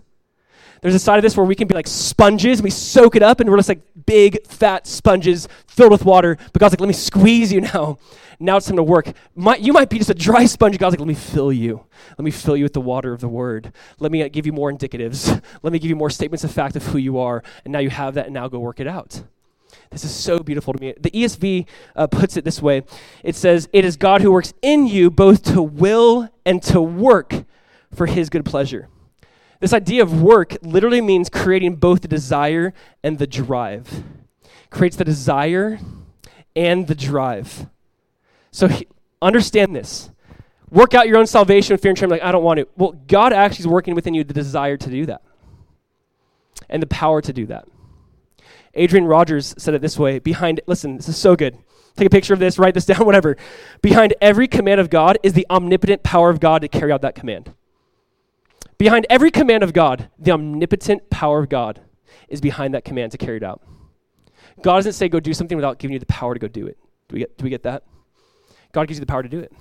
Speaker 1: There's a side of this where we can be like sponges, we soak it up, and we're just like big, fat sponges filled with water. But God's like, let me squeeze you now. Now it's time to work. My, you might be just a dry sponge. God's like, let me fill you. Let me fill you with the water of the word. Let me uh, give you more indicatives. Let me give you more statements of fact of who you are. And now you have that, and now go work it out. This is so beautiful to me. The ESV uh, puts it this way it says, It is God who works in you both to will and to work for his good pleasure. This idea of work literally means creating both the desire and the drive. Creates the desire and the drive. So he, understand this. Work out your own salvation with fear and trembling. Like, I don't want to. Well, God actually is working within you the desire to do that and the power to do that. Adrian Rogers said it this way behind, listen, this is so good. Take a picture of this, write this down, whatever. Behind every command of God is the omnipotent power of God to carry out that command. Behind every command of God, the omnipotent power of God is behind that command to carry it out. God doesn't say go do something without giving you the power to go do it. Do we get, do we get that? God gives you the power to do it.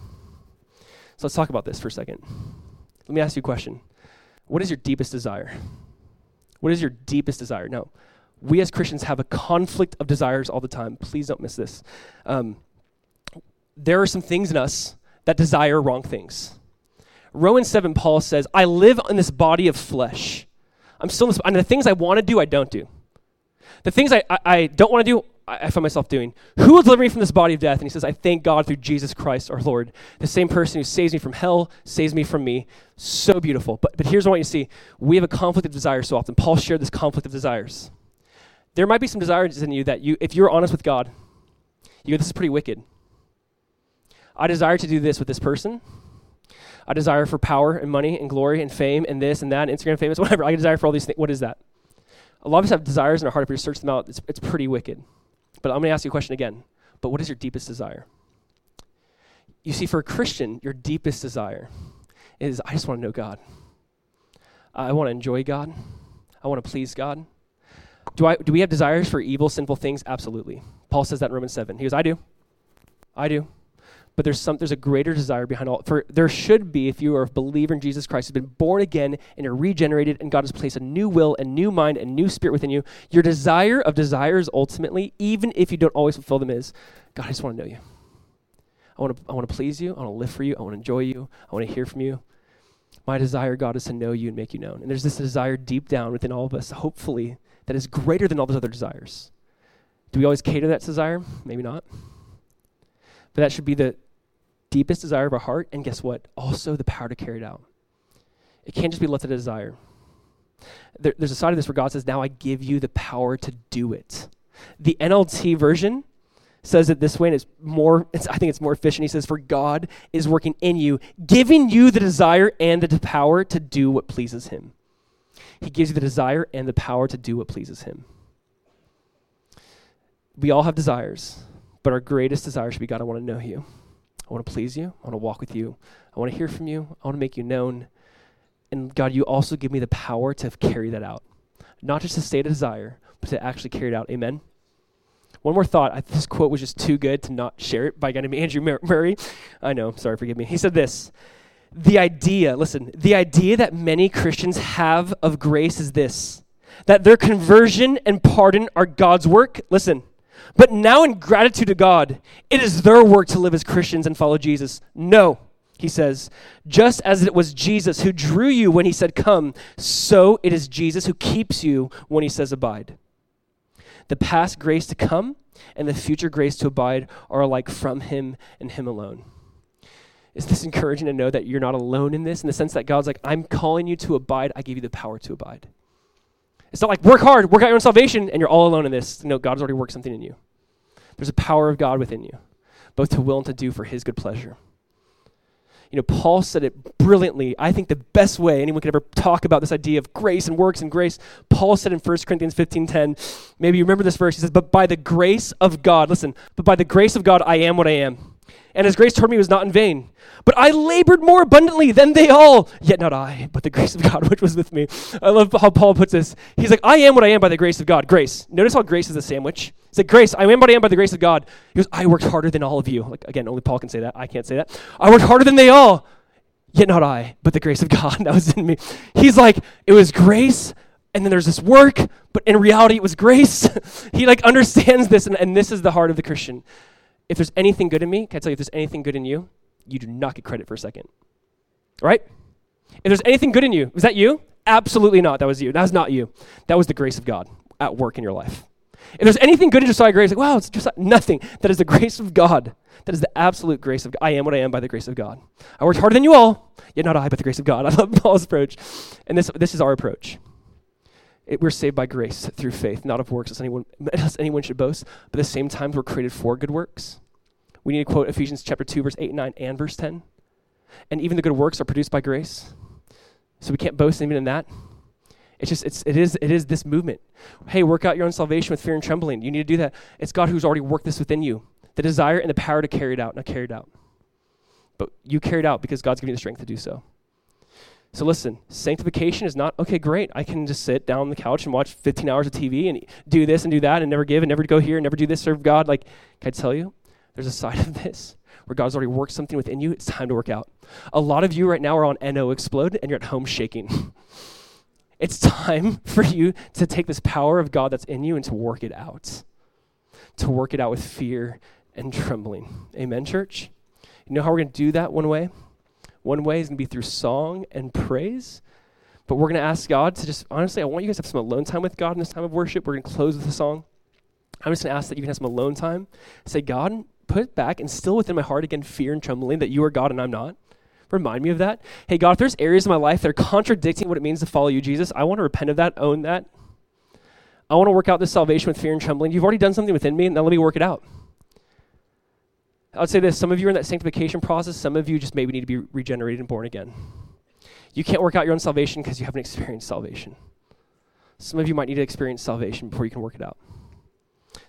Speaker 1: So let's talk about this for a second. Let me ask you a question. What is your deepest desire? What is your deepest desire? No. We as Christians have a conflict of desires all the time. Please don't miss this. Um, there are some things in us that desire wrong things. Romans 7, Paul says, I live in this body of flesh. I'm still in this, and the things I want to do, I don't do. The things I, I, I don't want to do, I, I, find myself doing. Who will deliver me from this body of death? And he says, I thank God through Jesus Christ our Lord. The same person who saves me from hell, saves me from me. So beautiful. But, but here's what I want you to see we have a conflict of desires so often. Paul shared this conflict of desires. There might be some desires in you that you, if you're honest with God, you go, this is pretty wicked. I desire to do this with this person. I desire for power and money and glory and fame and this and that, and Instagram famous, whatever. I desire for all these things. What is that? A lot of us have desires in our heart. If we search them out, it's, it's pretty wicked. But I'm going to ask you a question again. But what is your deepest desire? You see, for a Christian, your deepest desire is I just want to know God. I want to enjoy God. I want to please God. Do, I, do we have desires for evil, sinful things? Absolutely. Paul says that in Romans 7. He goes, I do. I do. But there's some there's a greater desire behind all for there should be, if you are a believer in Jesus Christ, who's been born again and you're regenerated, and God has placed a new will and new mind and new spirit within you. Your desire of desires ultimately, even if you don't always fulfill them, is God, I just want to know you. I want to I want to please you, I want to live for you, I want to enjoy you, I want to hear from you. My desire, God, is to know you and make you known. And there's this desire deep down within all of us, hopefully, that is greater than all those other desires. Do we always cater that desire? Maybe not. But that should be the deepest desire of our heart, and guess what? Also the power to carry it out. It can't just be left as a desire. There, there's a side of this where God says, Now I give you the power to do it. The NLT version says it this way, and it's more, it's, I think it's more efficient. He says, For God is working in you, giving you the desire and the power to do what pleases Him. He gives you the desire and the power to do what pleases Him. We all have desires, but our greatest desire should be God, I want to know you. I want to please you. I want to walk with you. I want to hear from you. I want to make you known. And God, you also give me the power to carry that out. Not just to state a desire, but to actually carry it out. Amen. One more thought. I, this quote was just too good to not share it by a guy named Andrew Murray. I know, sorry, forgive me. He said this The idea, listen, the idea that many Christians have of grace is this that their conversion and pardon are God's work. Listen, but now, in gratitude to God, it is their work to live as Christians and follow Jesus. No, he says, just as it was Jesus who drew you when he said, Come, so it is Jesus who keeps you when he says, Abide. The past grace to come and the future grace to abide are alike from him and him alone. Is this encouraging to know that you're not alone in this in the sense that God's like, I'm calling you to abide, I give you the power to abide? It's not like work hard, work out your own salvation, and you're all alone in this. No, God's already worked something in you. There's a power of God within you, both to will and to do for his good pleasure. You know, Paul said it brilliantly. I think the best way anyone could ever talk about this idea of grace and works and grace. Paul said in 1 Corinthians 15:10, maybe you remember this verse. He says, "But by the grace of God, listen, but by the grace of God I am what I am." And his grace toward me was not in vain. But I labored more abundantly than they all, yet not I, but the grace of God which was with me. I love how Paul puts this. He's like, I am what I am by the grace of God. Grace. Notice how grace is a sandwich. He's like, Grace, I am what I am by the grace of God. He goes, I worked harder than all of you. Like, again, only Paul can say that. I can't say that. I worked harder than they all, yet not I, but the grace of God that was in me. He's like, it was grace and then there's this work, but in reality it was grace. he like understands this, and, and this is the heart of the Christian if there's anything good in me, can I tell you if there's anything good in you, you do not get credit for a second. Right? If there's anything good in you, is that you? Absolutely not. That was you. That was not you. That was the grace of God at work in your life. If there's anything good in Josiah Graves, like, wow, it's just nothing. That is the grace of God. That is the absolute grace of God. I am what I am by the grace of God. I worked harder than you all, yet not I, but the grace of God. I love Paul's approach. And this, this is our approach. It, we're saved by grace through faith, not of works, as anyone, as anyone should boast. But at the same time, we're created for good works. We need to quote Ephesians chapter 2, verse 8 and 9, and verse 10. And even the good works are produced by grace. So we can't boast even in that. It's just, it's, it, is, it is this movement. Hey, work out your own salvation with fear and trembling. You need to do that. It's God who's already worked this within you the desire and the power to carry it out, not carry it out. But you carry it out because God's giving you the strength to do so. So listen, sanctification is not, okay, great. I can just sit down on the couch and watch 15 hours of TV and do this and do that and never give and never go here and never do this, serve God. Like, can I tell you? There's a side of this where God's already worked something within you. It's time to work out. A lot of you right now are on N.O.-Xplode and you're at home shaking. it's time for you to take this power of God that's in you and to work it out. To work it out with fear and trembling. Amen, church? You know how we're going to do that one way? One way is going to be through song and praise. But we're going to ask God to just, honestly, I want you guys to have some alone time with God in this time of worship. We're going to close with a song. I'm just going to ask that you can have some alone time. Say, God, put back and still within my heart again fear and trembling that you are God and I'm not. Remind me of that. Hey, God, if there's areas in my life that are contradicting what it means to follow you, Jesus, I want to repent of that, own that. I want to work out this salvation with fear and trembling. You've already done something within me, and now let me work it out. I would say this some of you are in that sanctification process, some of you just maybe need to be regenerated and born again. You can't work out your own salvation because you haven't experienced salvation. Some of you might need to experience salvation before you can work it out.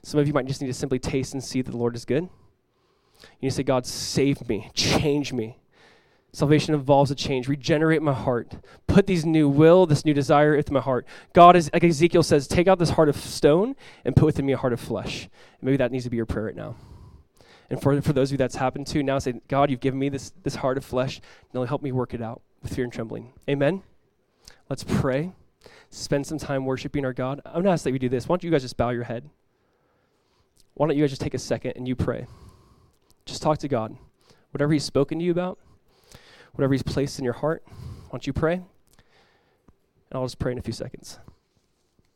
Speaker 1: Some of you might just need to simply taste and see that the Lord is good. You need to say, God, save me, change me. Salvation involves a change. Regenerate my heart. Put these new will, this new desire into my heart. God is, like Ezekiel says, take out this heart of stone and put within me a heart of flesh. And maybe that needs to be your prayer right now. And for, for those of you that's happened to, now say, God, you've given me this, this heart of flesh. Now help me work it out with fear and trembling. Amen. Let's pray. Spend some time worshiping our God. I'm going to ask that we do this. Why don't you guys just bow your head? Why don't you guys just take a second and you pray? Just talk to God. Whatever He's spoken to you about, whatever He's placed in your heart, why don't you pray? And I'll just pray in a few seconds.